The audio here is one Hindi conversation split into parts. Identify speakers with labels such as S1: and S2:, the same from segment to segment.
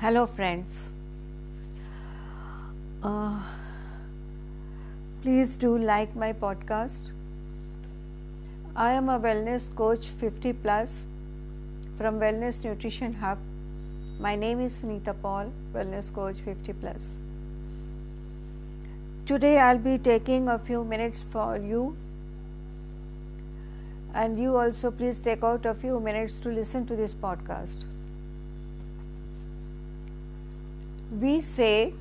S1: Hello, friends. Uh, please do like my podcast. I am a wellness coach 50 plus from Wellness Nutrition Hub. My name is Sunita Paul, wellness coach 50 plus. Today I'll be taking a few minutes for you and you also please take out a few minutes to listen to this podcast. We say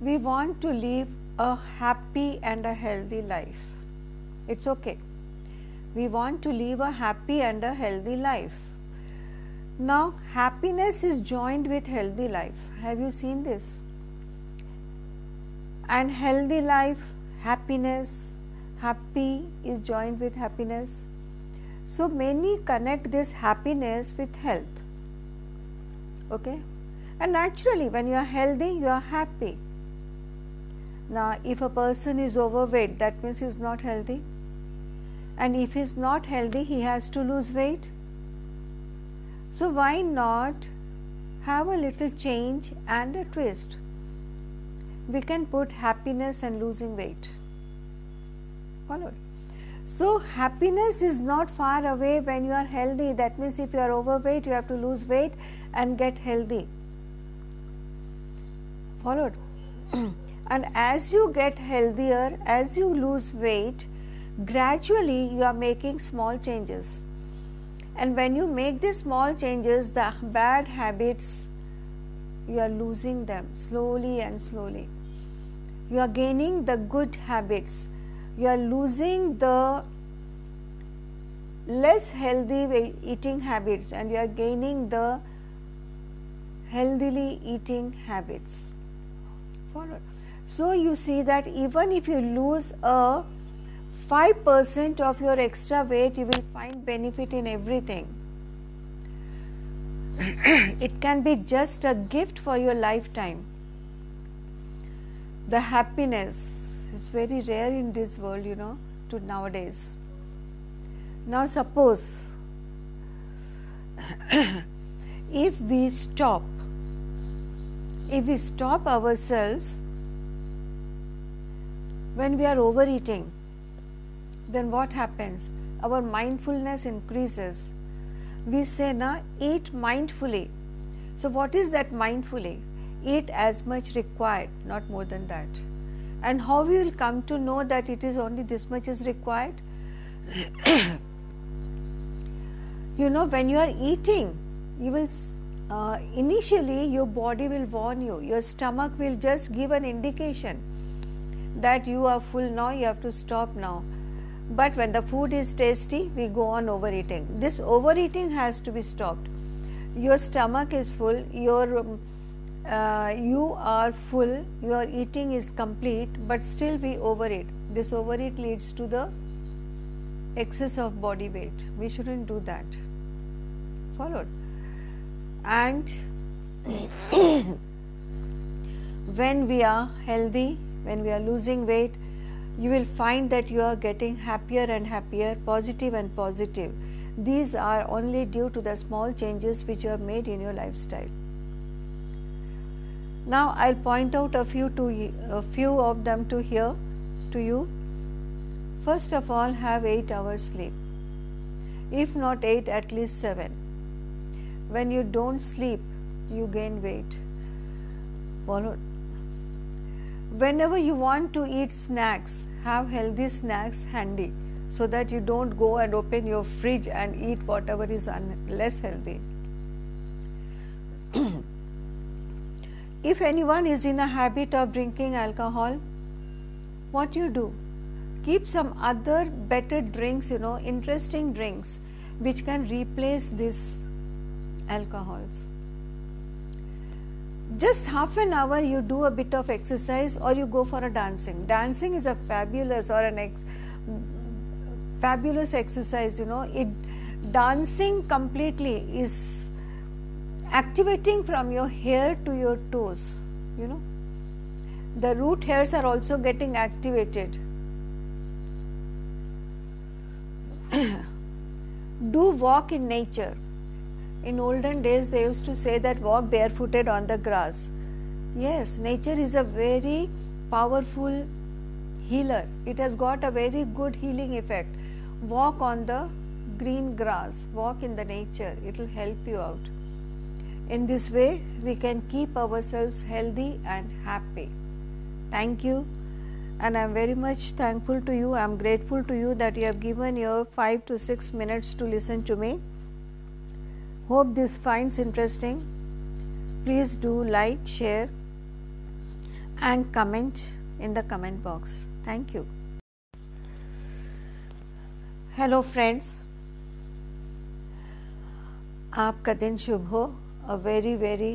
S1: we want to live a happy and a healthy life. It's okay. We want to live a happy and a healthy life. Now, happiness is joined with healthy life. Have you seen this? And healthy life, happiness, happy is joined with happiness. So many connect this happiness with health. Okay? And naturally, when you are healthy, you are happy. Now, if a person is overweight, that means he is not healthy. And if he is not healthy, he has to lose weight. So, why not have a little change and a twist? We can put happiness and losing weight. Followed. So, happiness is not far away when you are healthy. That means, if you are overweight, you have to lose weight and get healthy. Followed. and as you get healthier, as you lose weight, gradually you are making small changes. And when you make these small changes, the bad habits, you are losing them slowly and slowly. You are gaining the good habits. You are losing the less healthy eating habits and you are gaining the healthily eating habits. Follow. So you see that even if you lose a 5% of your extra weight, you will find benefit in everything. it can be just a gift for your lifetime. The happiness is very rare in this world, you know, to nowadays. Now, suppose if we stop, if we stop ourselves when we are overeating, then what happens? Our mindfulness increases. We say, na, eat mindfully. So, what is that mindfully? Eat as much required, not more than that. And how we will come to know that it is only this much is required? you know, when you are eating, you will uh, initially your body will warn you, your stomach will just give an indication that you are full now, you have to stop now. But when the food is tasty, we go on overeating. This overeating has to be stopped. Your stomach is full, your um, uh, you are full, your eating is complete, but still we overeat. This overeat leads to the excess of body weight. We shouldn't do that. Followed. And when we are healthy, when we are losing weight, you will find that you are getting happier and happier, positive and positive. These are only due to the small changes which you have made in your lifestyle. Now I'll point out a few to a few of them to here to you. First of all, have 8 hours sleep. If not 8, at least 7. When you don't sleep, you gain weight. Whenever you want to eat snacks, have healthy snacks handy so that you don't go and open your fridge and eat whatever is un- less healthy. if anyone is in a habit of drinking alcohol, what you do? Keep some other better drinks, you know, interesting drinks which can replace these alcohols. Just half an hour you do a bit of exercise or you go for a dancing. Dancing is a fabulous or an ex- fabulous exercise you know. It dancing completely is activating from your hair to your toes you know. The root hairs are also getting activated. Do walk in nature In olden days, they used to say that walk barefooted on the grass. Yes, nature is a very powerful healer. It has got a very good healing effect. Walk on the green grass, walk in the nature, it will help you out. In this way, we can keep ourselves healthy and happy. Thank you. And I'm very much thankful to you. I'm grateful to you that you have given your five to six minutes to listen to me. Hope this finds interesting. Please do like, share, and comment in the comment box. Thank you. Hello friends आपका दिन शुभ हो a very very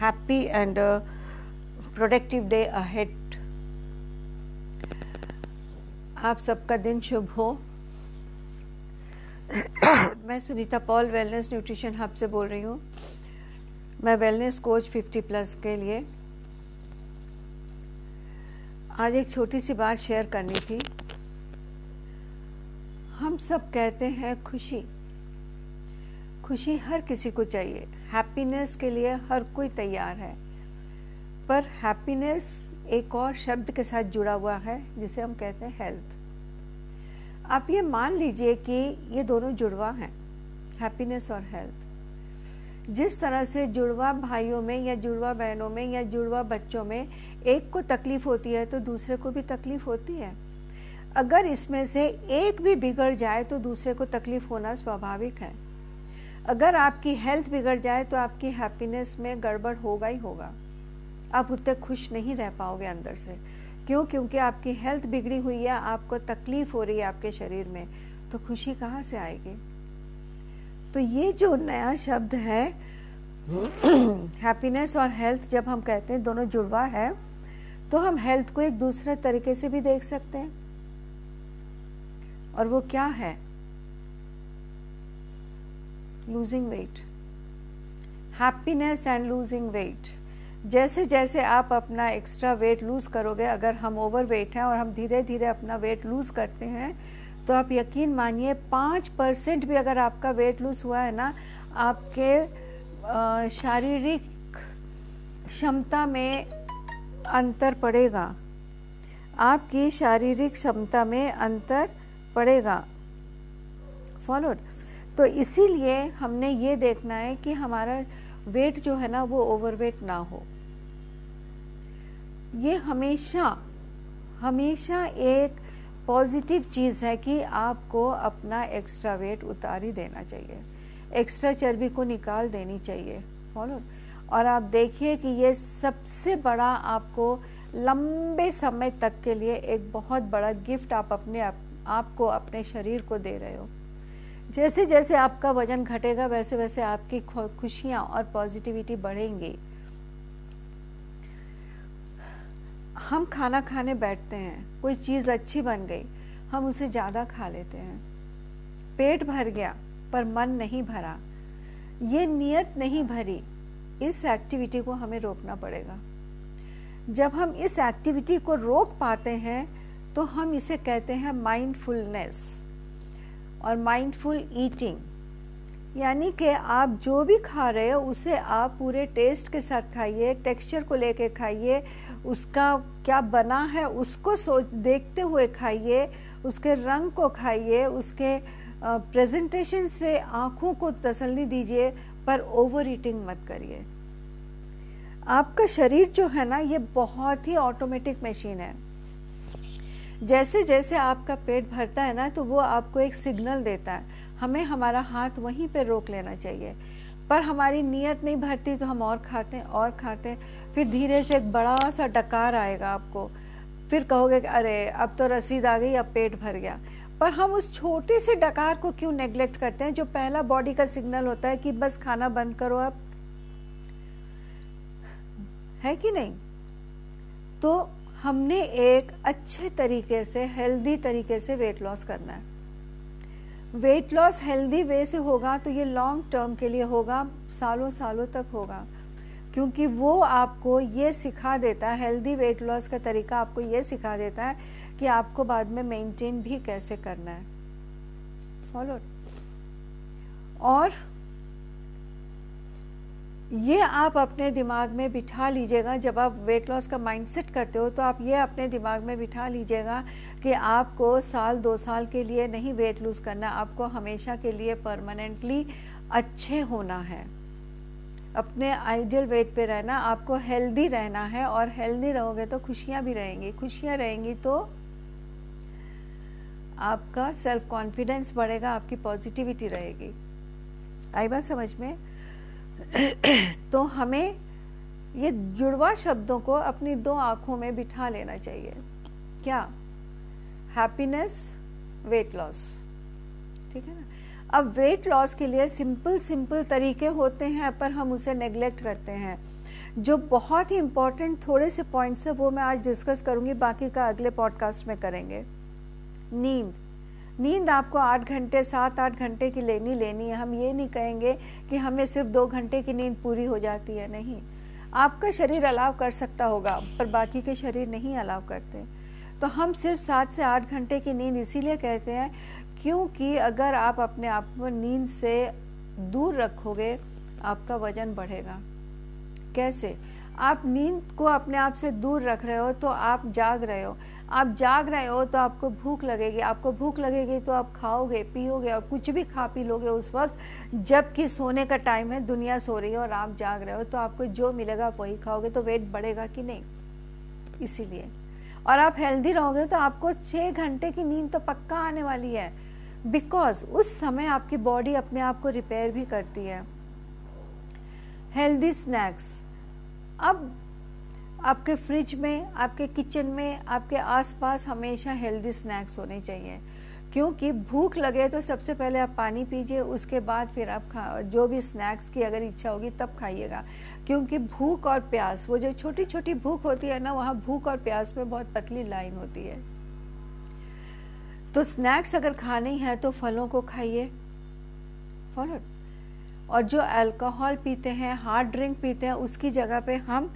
S1: happy and productive day ahead आप सबका दिन शुभ हो मैं Sunita Paul wellness nutrition hub से बोल रही हूँ। मैं वेलनेस कोच 50 प्लस के लिए। आज एक छोटी सी बात शेयर करनी थी। हम सब कहते हैं खुशी। खुशी हर किसी को चाहिए। हैप्पीनेस के लिए हर कोई तैयार है। पर हैप्पीनेस एक और शब्द के साथ जुड़ा हुआ है, जिसे हम कहते हैं हेल्थ आप ये मान लीजिए कि ये दोनों जुड़वा हैं हैप्पीनेस और हेल्थ जिस तरह से जुड़वा भाइयों में या जुड़वा बहनों में या जुड़वा बच्चों में एक को तकलीफ़ होती है तो दूसरे को भी तकलीफ़ होती है। अगर इसमें से एक भी बिगड़ जाए तो दूसरे को तकलीफ़ होना स्वाभाविक है। अगर आपकी हेल्थ बिगड़ जाए तो आपकी हैप्पीनेस में गड़बड़ होगा ही होगा। आप उतने खुश नहीं रह पाओगे अंदर से। क्यों? क्योंकि आपकी हेल्थ बिगड़ी हुई है आपको तकलीफ़ हो रही है आपके शरीर में तो खुशी कहाँ से आएगी? तो ये जो नया शब्द है हैप्पीनेस और हेल्थ जब हम कहते हैं दोनों जुड़वा है तो हम हेल्थ को एक दूसरे तरीके से भी देख सकते हैं। और वो क्या है? Losing weight happiness and losing weight जैसे जैसे आप अपना एक्स्ट्रा वेट लूज़ करोगे, अगर हम ओवर वेट हैं और हम धीरे धीरे अपना वेट लूज़ करते हैं तो आप यकीन मानिए पाँच परसेंट भी अगर आपका वेट लूज़ हुआ है ना, आपके शारीरिक क्षमता में अंतर पड़ेगा। आपकी शारीरिक क्षमता में अंतर पड़ेगा। फॉलोड तो इसीलिए हमने ये देखना है कि हमारा वेट जो है ना, वो ओवरवेट ना हो। ये हमेशा हमेशा एक पॉजिटिव चीज़ है कि आपको अपना एक्स्ट्रा वेट उतार ही देना चाहिए। एक्स्ट्रा चर्बी को निकाल देनी चाहिए। फॉलो और आप देखिए कि ये सबसे बड़ा आपको लंबे समय तक के लिए एक बहुत बड़ा गिफ्ट आप अपने आप, आपको अपने शरीर को दे रहे हो। जैसे जैसे आपका वज़न घटेगा वैसे वैसे आपकी खुशियाँ और पॉजिटिविटी बढ़ेंगी। हम खाना खाने बैठते हैं, कोई चीज़ अच्छी बन गई, हम उसे ज़्यादा खा लेते हैं। पेट भर गया, पर मन नहीं भरा। ये नियत नहीं भरी, इस एक्टिविटी को हमें रोकना पड़ेगा। जब हम इस एक्टिविटी को रोक पाते हैं तो हम इसे कहते हैं माइंडफुलनेस और माइंडफुल ईटिंग यानी कि आप जो भी खा रहे हो, उसे आप पूरे टेस्ट के साथ खाइए टेक्सचर को लेके खाइए, उसका क्या बना है, उसको सोच, देखते हुए खाइए, उसके रंग को खाइए, उसके प्रेजेंटेशन से आँखों को तसल्ली दीजिए, पर ओवर ईटिंग मत करिए। आपका शरीर जो है ना, ये बहुत ही ऑटोमेटिक मशीन है। जैसे जैसे आपका पेट भरता है ना तो वो आपको एक सिग्नल देता है। हमें हमारा हाथ वहीं पे रोक लेना चाहिए। पर हमारी नीयत नहीं भरती तो हम और खाते हैं और खाते। हैं फिर धीरे से एक बड़ा सा डकार आएगा आपको। फिर कहोगे कि, अरे, अब तो रसीद आ गई, अब पेट भर गया। पर हम उस छोटे से डकार को क्यों नेग्लेक्ट करते हैं, जो पहला बॉडी का सिग्नल होता है कि बस खाना बंद करो आप? है कि नहीं? तो हमने एक अच्छे तरीके से हेल्दी तरीके से वेट लॉस करना है। वेट लॉस हेल्दी वे से होगा तो ये लॉन्ग टर्म के लिए होगा, सालों सालों तक होगा। क्योंकि वो आपको ये सिखा देता है हेल्दी वेट लॉस का तरीका आपको ये सिखा देता है कि आपको बाद में मेंटेन भी कैसे करना है। फॉलो और ये आप अपने दिमाग में बिठा लीजिएगा, जब आप वेट लॉस का माइंडसेट करते हो तो आप ये अपने दिमाग में बिठा लीजिएगा कि आपको साल, दो साल के लिए नहीं वेट लूज़ करना, आपको हमेशा के लिए परमानेंटली अच्छे होना है। अपने आइडियल वेट पे रहना, आपको हेल्दी रहना है और हेल्दी रहोगे तो खुशियाँ भी रहेंगी। खुशियाँ रहेंगी तो आपका सेल्फ कॉन्फिडेंस बढ़ेगा, आपकी पॉजिटिविटी रहेगी। आई बात समझ में? तो हमें ये जुड़वा शब्दों को अपनी दो आँखों में बिठा लेना चाहिए। क्या? हैप्पीनेस वेट लॉस ठीक है ना? अब वेट लॉस के लिए सिंपल सिंपल तरीके होते हैं, पर हम उसे नेग्लेक्ट करते हैं। जो बहुत ही इंपॉर्टेंट थोड़े से पॉइंट्स है, वो मैं आज डिस्कस करूँगी, बाकी का अगले पॉडकास्ट में करेंगे। नींद। नींद आपको आठ घंटे, सात आठ घंटे की लेनी लेनी है। हम ये नहीं कहेंगे कि हमें सिर्फ़ दो घंटे की नींद पूरी हो जाती है, नहीं। आपका शरीर अलाव कर सकता होगा, पर बाकी के शरीर नहीं अलाव करते। तो हम सिर्फ़ सात से आठ घंटे की नींद इसीलिए कहते हैं क्योंकि अगर आप अपने आप को नींद से दूर रखोगे, आपका वज़न बढ़ेगा। कैसे? आप नींद को अपने आप से दूर रख रहे हो तो आप जाग रहे हो। आप जाग रहे हो तो आपको भूख लगेगी। आपको भूख लगेगी तो आप खाओगे, पियोगे और कुछ भी खा पी लोगे उस वक्त, जबकि सोने का टाइम है, दुनिया सो रही है और आप जाग रहे हो तो आपको जो मिलेगा वही खाओगे। तो वेट बढ़ेगा कि नहीं? इसीलिए। और आप हेल्दी रहोगे तो आपको छः घंटे की नींद तो पक्का आने वाली है। बिकॉज़ उस समय आपकी बॉडी अपने आप को रिपेयर भी करती है। हेल्दी स्नैक्स अब आपके फ्रिज में, आपके किचन में, आपके आसपास हमेशा हेल्दी स्नैक्स होने चाहिए। क्योंकि भूख लगे तो सबसे पहले आप पानी पीजिए, उसके बाद फिर आप खा, जो भी स्नैक्स की अगर इच्छा होगी तब खाइएगा। क्योंकि भूख और प्यास, वो जो छोटी छोटी भूख होती है ना, वहाँ भूख और प्यास में बहुत पतली लाइन होती है। तो स्नैक्स अगर खाने हैं तो फलों को खाइए। फॉलो। और जो अल्कोहल पीते हैं हार्ड ड्रिंक पीते हैं, उसकी जगह पे हम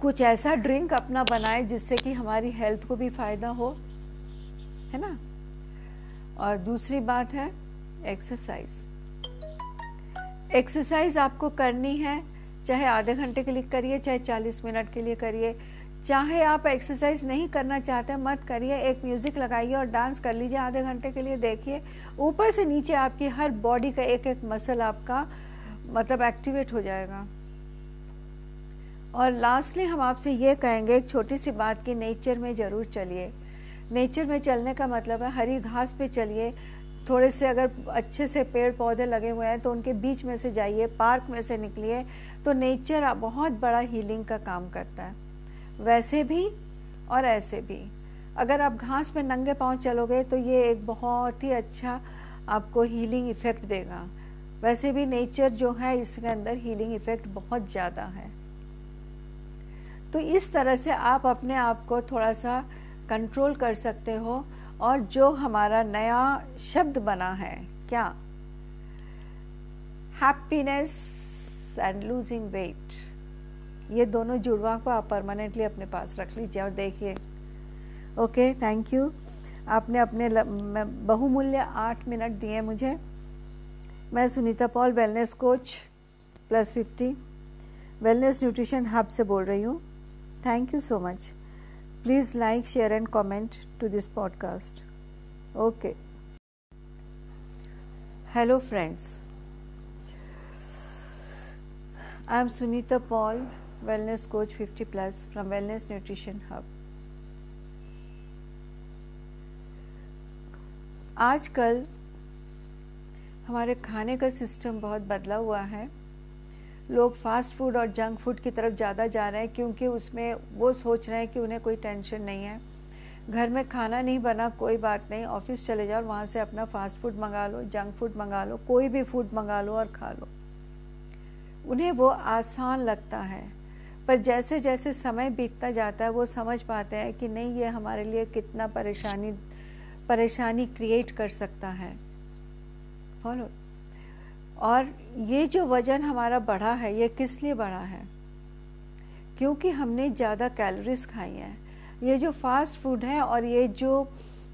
S1: कुछ ऐसा ड्रिंक अपना बनाए जिससे कि हमारी हेल्थ को भी फ़ायदा हो। है ना? और दूसरी बात है एक्सरसाइज एक्सरसाइज आपको करनी है, चाहे आधे घंटे के लिए करिए, चाहे चालीस मिनट के लिए करिए, चाहे आप एक्सरसाइज नहीं करना चाहते मत करिए, एक म्यूज़िक लगाइए और डांस कर लीजिए आधे घंटे के लिए, देखिए, ऊपर से नीचे आपकी हर बॉडी का एक एक मसल आपका मतलब एक्टिवेट हो जाएगा. और लास्टली हम आपसे ये कहेंगे, एक छोटी सी बात की नेचर में ज़रूर चलिए. नेचर में चलने का मतलब है, हरी घास पे चलिए। थोड़े से अगर अच्छे से पेड़ पौधे लगे हुए हैं तो उनके बीच में से जाइए, पार्क में से निकलिए। तो नेचर बहुत बड़ा हीलिंग का काम करता है। वैसे भी और ऐसे भी। अगर आप घास पे नंगे पाँव चलोगे तो ये एक बहुत ही अच्छा आपको हीलिंग इफ़ेक्ट देगा। वैसे भी नेचर जो है, इसके अंदर हीलिंग इफ़ेक्ट बहुत ज़्यादा है। तो इस तरह से आप अपने आप को थोड़ा सा कंट्रोल कर सकते हो और जो हमारा नया शब्द बना है, क्या? हैप्पीनेस एंड लूजिंग वेट ये दोनों जुड़वा को आप परमानेंटली अपने पास रख लीजिए और देखिए। ओके थैंक यू आपने अपने बहुमूल्य आठ मिनट दिए मुझे। मैं Sunita Paul wellness coach plus fifty wellness nutrition hub से बोल रही हूँ। Thank you so much. Please like, share, and comment to this podcast. Okay. Hello, friends. I am Sunita Paul, Wellness Coach 50 Plus from Wellness Nutrition Hub. आजकल हमारे खाने का सिस्टम बहुत बदला हुआ है लोग फास्ट फ़ूड और जंक फ़ूड की तरफ़ ज़्यादा जा रहे हैं क्योंकि उसमें वो सोच रहे हैं कि उन्हें कोई टेंशन नहीं है। घर में खाना नहीं बना, कोई बात नहीं ऑफ़िस चले जाओ, वहाँ से अपना फास्ट फ़ूड मंगा लो जंक फ़ूड मंगा लो, कोई भी फ़ूड मंगा लो और खा लो। उन्हें वो आसान लगता है, पर जैसे जैसे समय बीतता जाता है, वो समझ पाते हैं कि नहीं, ये हमारे लिए कितना परेशानी परेशानी क्रिएट कर सकता है। फॉलो और ये जो वज़न हमारा बढ़ा है, ये किस लिए बढ़ा है? क्योंकि हमने ज़्यादा कैलोरीज खाई हैं। ये जो फास्ट फ़ूड है और ये जो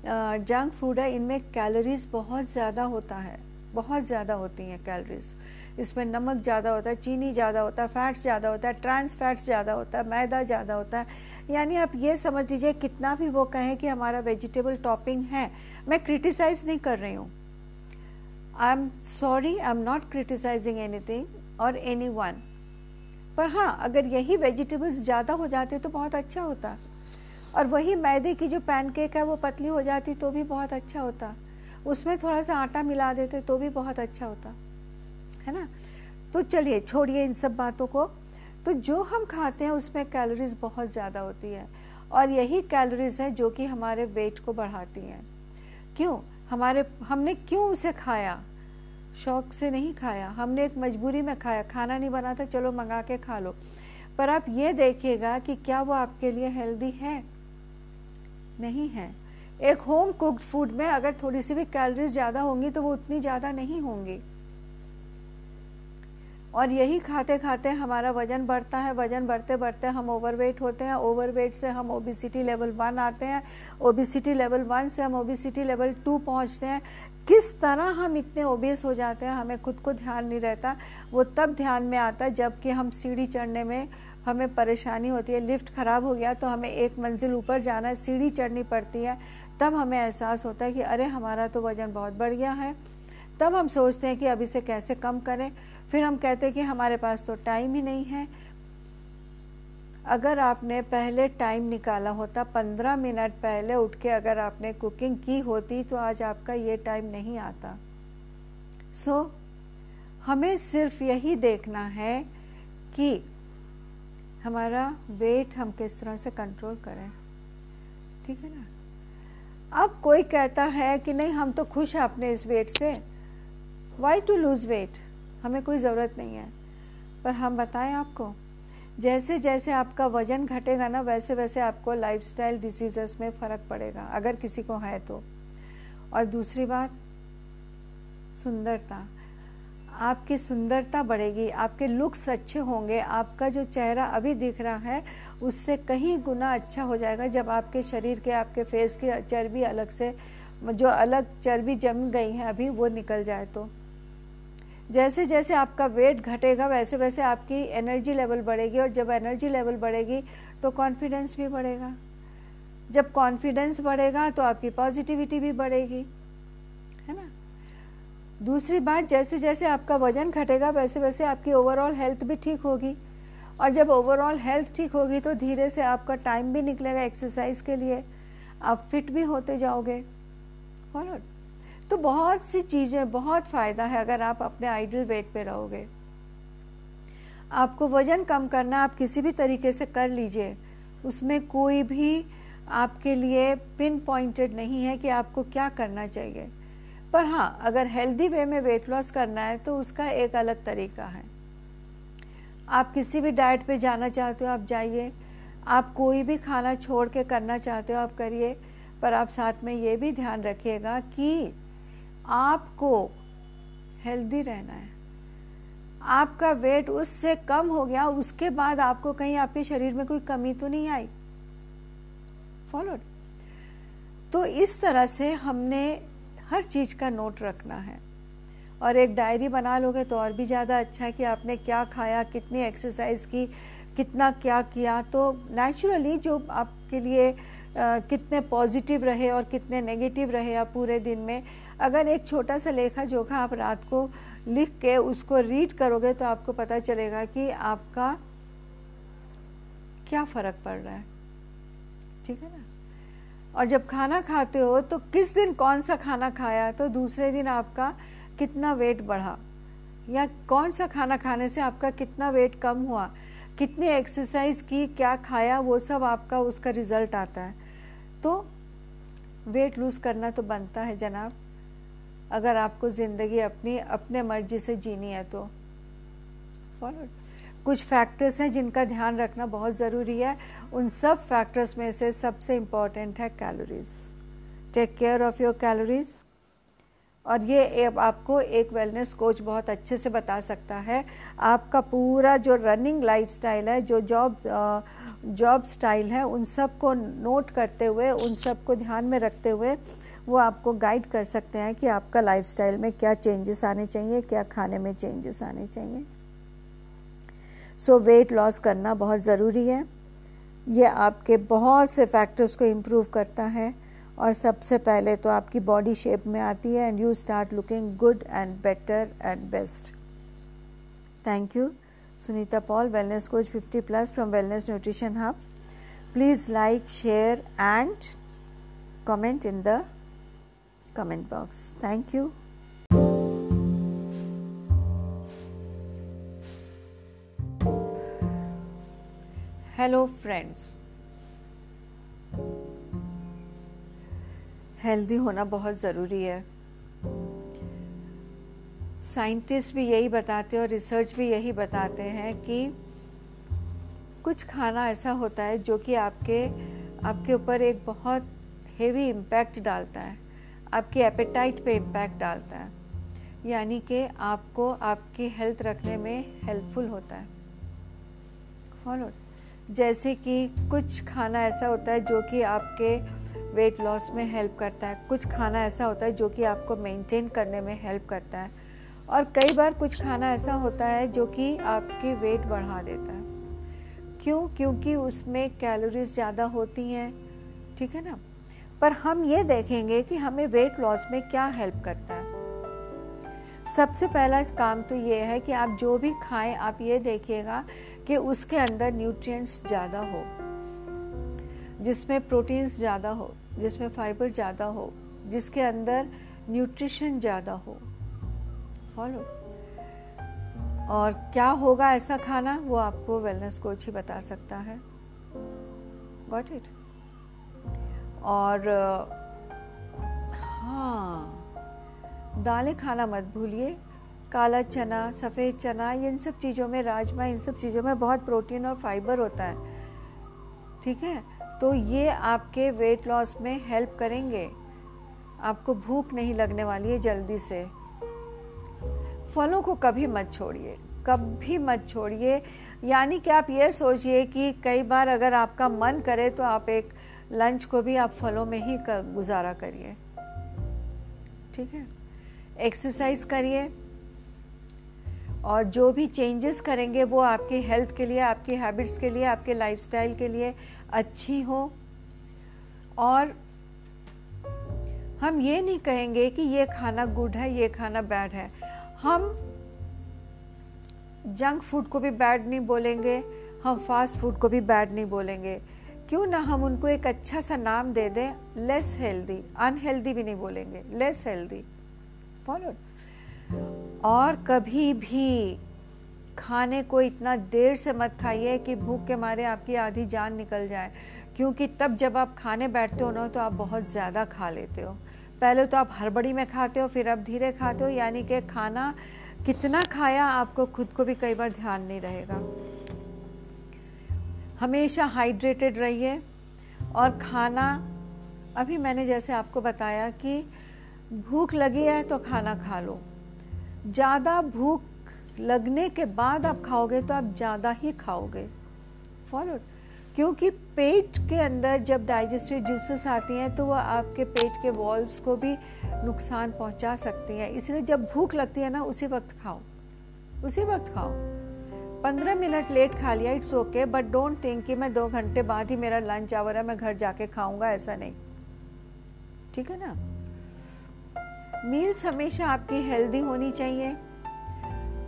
S1: जंक फ़ूड है, इनमें कैलोरीज बहुत ज़्यादा होता है। बहुत ज़्यादा होती हैं कैलोरीज इसमें नमक ज़्यादा होता है, चीनी ज़्यादा होता है फैट्स ज़्यादा होता है ट्रांस फैट्स ज़्यादा होता है, मैदा ज़्यादा होता है। यानी आप ये समझ लीजिए, कितना भी वो कहें कि हमारा वेजिटेबल टॉपिंग है, मैं क्रिटिसाइज नहीं कर रही हूँ। I am sorry I am not criticising anything और एनी वन पर हाँ अगर यही वेजिटेबल्स ज़्यादा हो जाते तो बहुत अच्छा होता। और वही मैदे की जो पैनकेक है, वो पतली हो जाती तो भी बहुत अच्छा होता। उसमें थोड़ा सा आटा मिला देते तो भी बहुत अच्छा होता। है ना? तो चलिए, छोड़िए इन सब बातों को। तो जो हम खाते हैं, उसमें कैलोरीज बहुत ज़्यादा होती है। और यही कैलोरीज है जो कि हमारे वेट को बढ़ाती हैं। क्यों? हमारे, हमने क्यों उसे खाया? शौक से नहीं खाया। हमने एक मजबूरी में खाया। खाना नहीं बना था, चलो मंगा के खा लो। पर आप ये देखिएगा कि क्या वो आपके लिए हेल्दी है? नहीं है। एक होम कुक्ड फ़ूड में अगर थोड़ी सी भी कैलोरीज ज़्यादा होंगी तो वो उतनी ज़्यादा नहीं होंगी। और यही खाते खाते हमारा वज़न बढ़ता है, वज़न बढ़ते बढ़ते हम ओवरवेट होते हैं ओवरवेट से हम ओबिसिटी लेवल वन आते हैं ओबिसिटी लेवल वन से हम ओबिसिटी लेवल टू पहुँचते हैं। किस तरह हम इतने ओबियस हो जाते हैं, हमें खुद को ध्यान नहीं रहता, वो तब ध्यान में आता है जबकि हम सीढ़ी चढ़ने में हमें परेशानी होती है, लिफ्ट ख़राब हो गया तो हमें एक मंजिल ऊपर जाना है, सीढ़ी चढ़नी पड़ती है, तब हमें एहसास होता है कि अरे हमारा तो वज़न बहुत बढ़ गया है। तब हम सोचते हैं कि अब इसे कैसे कम करें। फिर हम कहते हैं कि हमारे पास तो टाइम ही नहीं है। अगर आपने पहले टाइम निकाला होता पंद्रह मिनट पहले उठ के अगर आपने कुकिंग की होती तो आज आपका ये टाइम नहीं आता। सो so, हमें सिर्फ़ यही देखना है कि हमारा वेट हम किस तरह से कंट्रोल करें। ठीक है ना? अब कोई कहता है कि नहीं हम तो खुश हैं अपने इस वेट से। वाई टू लूज़ वेट हमें कोई ज़रूरत नहीं है। पर हम बताएँ आपको जैसे जैसे आपका वज़न घटेगा ना वैसे वैसे आपको लाइफस्टाइल डिज़ीज़ में फ़र्क पड़ेगा, अगर किसी को है तो। और दूसरी बात, सुंदरता। आपकी सुंदरता बढ़ेगी, आपके लुक्स अच्छे होंगे, आपका जो चेहरा अभी दिख रहा है, उससे कहीं गुना अच्छा हो जाएगा, जब आपके शरीर के, आपके फेस की चर्बी अलग से, जो अलग चर्बी जम गई है अभी, वो निकल जाए तो। जैसे जैसे आपका वेट घटेगा वैसे वैसे आपकी एनर्जी लेवल बढ़ेगी और जब एनर्जी लेवल बढ़ेगी तो कॉन्फिडेंस भी बढ़ेगा। जब कॉन्फिडेंस बढ़ेगा तो आपकी पॉजिटिविटी भी बढ़ेगी, है ना? दूसरी बात जैसे जैसे आपका वज़न घटेगा वैसे वैसे आपकी ओवरऑल हेल्थ भी ठीक होगी। और जब ओवरऑल हेल्थ ठीक होगी तो धीरे से आपका टाइम भी निकलेगा एक्सरसाइज के लिए। आप फिट भी होते जाओगे। फॉलोड तो बहुत सी चीज़ें, बहुत फ़ायदा है अगर आप अपने आइडल वेट पे रहोगे। आपको वज़न कम करना, आप किसी भी तरीके से कर लीजिए, उसमें कोई भी आपके लिए पिन पॉइंटेड नहीं है कि आपको क्या करना चाहिए। पर हाँ अगर हेल्दी वे में वेट लॉस करना है तो उसका एक अलग तरीका है। आप किसी भी डाइट पे जाना चाहते हो, आप जाइए। आप कोई भी खाना छोड़ के करना चाहते हो, आप करिए। पर आप साथ में ये भी ध्यान रखिएगा कि आपको हेल्दी रहना है। आपका वेट उससे कम हो गया उसके बाद आपको कहीं आपके शरीर में कोई कमी तो नहीं आई? फॉलोड तो इस तरह से हमने हर चीज़ का नोट रखना है। और एक डायरी बना लोगे तो और भी ज़्यादा अच्छा है कि आपने क्या खाया कितनी एक्सरसाइज की कितना क्या किया। तो नेचुरली जो आपके लिए आ, कितने पॉजिटिव रहे और कितने नेगेटिव रहे आप पूरे दिन में अगर एक छोटा सा लेखा जोखा आप रात को लिख के उसको रीड करोगे तो आपको पता चलेगा कि आपका क्या फ़र्क पड़ रहा है। ठीक है ना? और जब खाना खाते हो तो किस दिन कौन सा खाना खाया तो दूसरे दिन आपका कितना वेट बढ़ा? या कौन सा खाना खाने से आपका कितना वेट कम हुआ? कितनी एक्सरसाइज की, क्या खाया? वो सब आपका उसका रिज़ल्ट आता है। तो वेट लूज़ करना तो बनता है जनाब। अगर आपको ज़िंदगी अपनी, अपने मर्ज़ी से जीनी है तो। फॉलो। कुछ फैक्टर्स हैं जिनका ध्यान रखना बहुत ज़रूरी है। उन सब फैक्टर्स में से सबसे इंपॉर्टेंट है calories take care of your calories और ये आपको एक वेलनेस कोच बहुत अच्छे से बता सकता है। आपका पूरा जो रनिंग लाइफस्टाइल है, जो जॉब जॉब स्टाइल है, उन सबको नोट करते हुए, उन सबको ध्यान में रखते हुए वो आपको गाइड कर सकते हैं कि आपका लाइफस्टाइल में क्या चेंजेस आने चाहिए, क्या खाने में चेंजेस आने चाहिए। सो वेट लॉस करना बहुत ज़रूरी है। ये आपके बहुत से फैक्टर्स को इम्प्रूव करता है और सबसे पहले तो आपकी बॉडी शेप में आती है and you start looking good and better and best thank you Sunita Paul wellness coach 50 plus from wellness nutrition hub please like share and comment in the comment box thank you hello friends healthy होना बहुत ज़रूरी है। साइंटिस्ट भी यही बताते हैं और रिसर्च भी यही बताते हैं कि कुछ खाना ऐसा होता है जो कि आपके आपके ऊपर एक बहुत हेवी इम्पैक्ट डालता है। आपकी एपेटाइट पे इम्पैक्ट डालता है। यानी कि आपको आपकी हेल्थ रखने में हेल्पफुल होता है। फॉलो जैसे कि कुछ खाना ऐसा होता है जो कि आपके वेट लॉस में हेल्प करता है। कुछ खाना ऐसा होता है जो कि आपको मेंटेन करने में हेल्प करता है। और कई बार कुछ खाना ऐसा होता है जो कि आपके वेट बढ़ा देता है। क्यों? क्योंकि उसमें कैलोरीज ज़्यादा होती हैं। ठीक है ना? पर हम ये देखेंगे कि हमें वेट लॉस में क्या हेल्प करता है। सबसे पहला काम तो ये है कि आप जो भी खाएँ, आप ये देखिएगा कि उसके अंदर न्यूट्रिएंट्स ज़्यादा हो, जिसमें प्रोटीन्स ज़्यादा हो, जिसमें फाइबर ज़्यादा हो, जिसके अंदर न्यूट्रिशन ज़्यादा हो। फॉलो और क्या होगा ऐसा खाना? वो आपको वेलनेस कोच ही बता सकता है। गॉट इट और हाँ दालें खाना मत भूलिए। काला चना, सफ़ेद चना, इन सब चीज़ों में राजमा, इन सब चीज़ों में बहुत प्रोटीन और फाइबर होता है। ठीक है? तो ये आपके वेट लॉस में हेल्प करेंगे। आपको भूख नहीं लगने वाली है जल्दी से। फलों को कभी मत छोड़िए। कभी मत छोड़िए। यानी कि आप ये सोचिए कि कई बार अगर आपका मन करे तो आप एक लंच को भी आप फलों में ही कर, गुजारा करिए। ठीक है? एक्सरसाइज करिए। और जो भी चेंजेस करेंगे वो आपकी हेल्थ के लिए आपकी हैबिट्स के लिए आपके लाइफस्टाइल के लिए अच्छी हो। और हम ये नहीं कहेंगे कि ये खाना गुड है ये खाना बैड है। हम जंक फ़ूड को भी बैड नहीं बोलेंगे हम फास्ट फ़ूड को भी बैड नहीं बोलेंगे। क्यों ना हम उनको एक अच्छा सा नाम दे दें? लेस हेल्दी अनहेल्दी भी नहीं बोलेंगे. लेस हेल्दी फॉलो और कभी भी खाने को इतना देर से मत खाइए कि भूख के मारे आपकी आधी जान निकल जाए। क्योंकि तब जब आप खाने बैठते हो ना तो आप बहुत ज़्यादा खा लेते हो। पहले तो आप हड़बड़ी में खाते हो, फिर अब धीरे खाते हो, यानी कि खाना कितना खाया आपको खुद को भी कई बार ध्यान नहीं रहेगा। हमेशा हाइड्रेटेड रहिए। और खाना, अभी मैंने जैसे आपको बताया कि भूख लगी है तो खाना खा लो। ज़्यादा भूख लगने के बाद आप खाओगे तो आप ज़्यादा ही खाओगे। फॉलो, क्योंकि पेट के अंदर जब डाइजेस्टिव जूसेस आती हैं तो वह आपके पेट के वॉल्स को भी नुकसान पहुँचा सकती हैं। इसलिए जब भूख लगती है ना, उसी वक्त खाओ। उसी वक्त खाओ। पंद्रह मिनट लेट खा लिया it's okay but don't think कि मैं दो घंटे बाद ही मेरा लंच आवर है, मैं घर जाके खाऊँगा, ऐसा नहीं। ठीक है ना? मील्स हमेशा आपकी हेल्दी होनी चाहिए,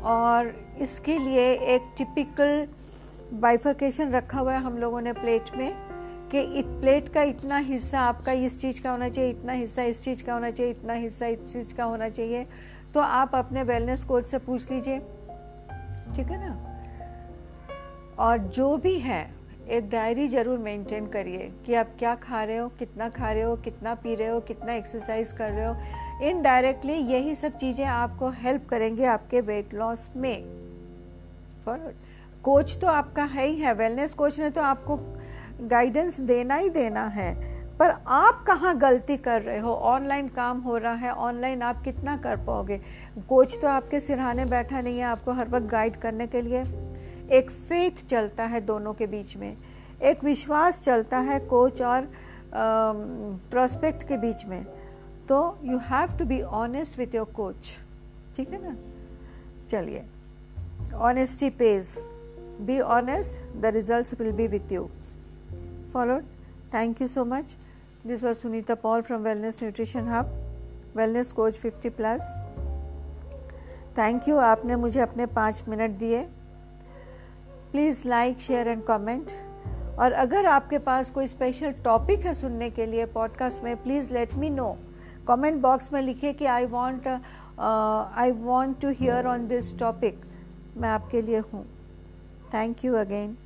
S1: और इसके लिए एक टिपिकल बाइफर्केशन रखा हुआ है हम लोगों ने प्लेट में, कि इत प्लेट का इतना हिस्सा आपका इस चीज़ का होना चाहिए, इतना हिस्सा इस चीज़ का होना चाहिए, इतना हिस्सा इस चीज़ का होना चाहिए तो आप अपने वेलनेस कोच से पूछ लीजिए। ठीक है ना? और जो भी है, एक डायरी ज़रूर मेंटेन करिए कि आप क्या खा रहे हो, कितना खा रहे हो, कितना पी रहे हो, कितना एक्सरसाइज कर रहे हो। इनडायरेक्टली यही सब चीज़ें आपको हेल्प करेंगे आपके वेट लॉस में। कोच तो आपका है ही है वेलनेस कोच ने तो आपको गाइडेंस देना ही देना है। पर आप कहाँ गलती कर रहे हो? ऑनलाइन काम हो रहा है ऑनलाइन आप कितना कर पाओगे? कोच तो आपके सिरहाने बैठा नहीं है आपको हर वक्त गाइड करने के लिए। एक फेथ चलता है दोनों के बीच में, एक विश्वास चलता है कोच और प्रोस्पेक्ट के बीच में। तो you have to be honest with your coach ठीक है ना? चलिए। Honesty page be honest the result will be with you followed thank you so much this was Sunita Paul from wellness nutrition hub wellness coach 50 plus thank you आपने मुझे अपने पाँच मिनट दिए। Please like share and comment और अगर आपके पास कोई स्पेशल टॉपिक है सुनने के लिए पॉडकास्ट में please let me know comment box में लिखे कि I want I want to hear on this topic मैं आपके लिए हूँ. Thank you again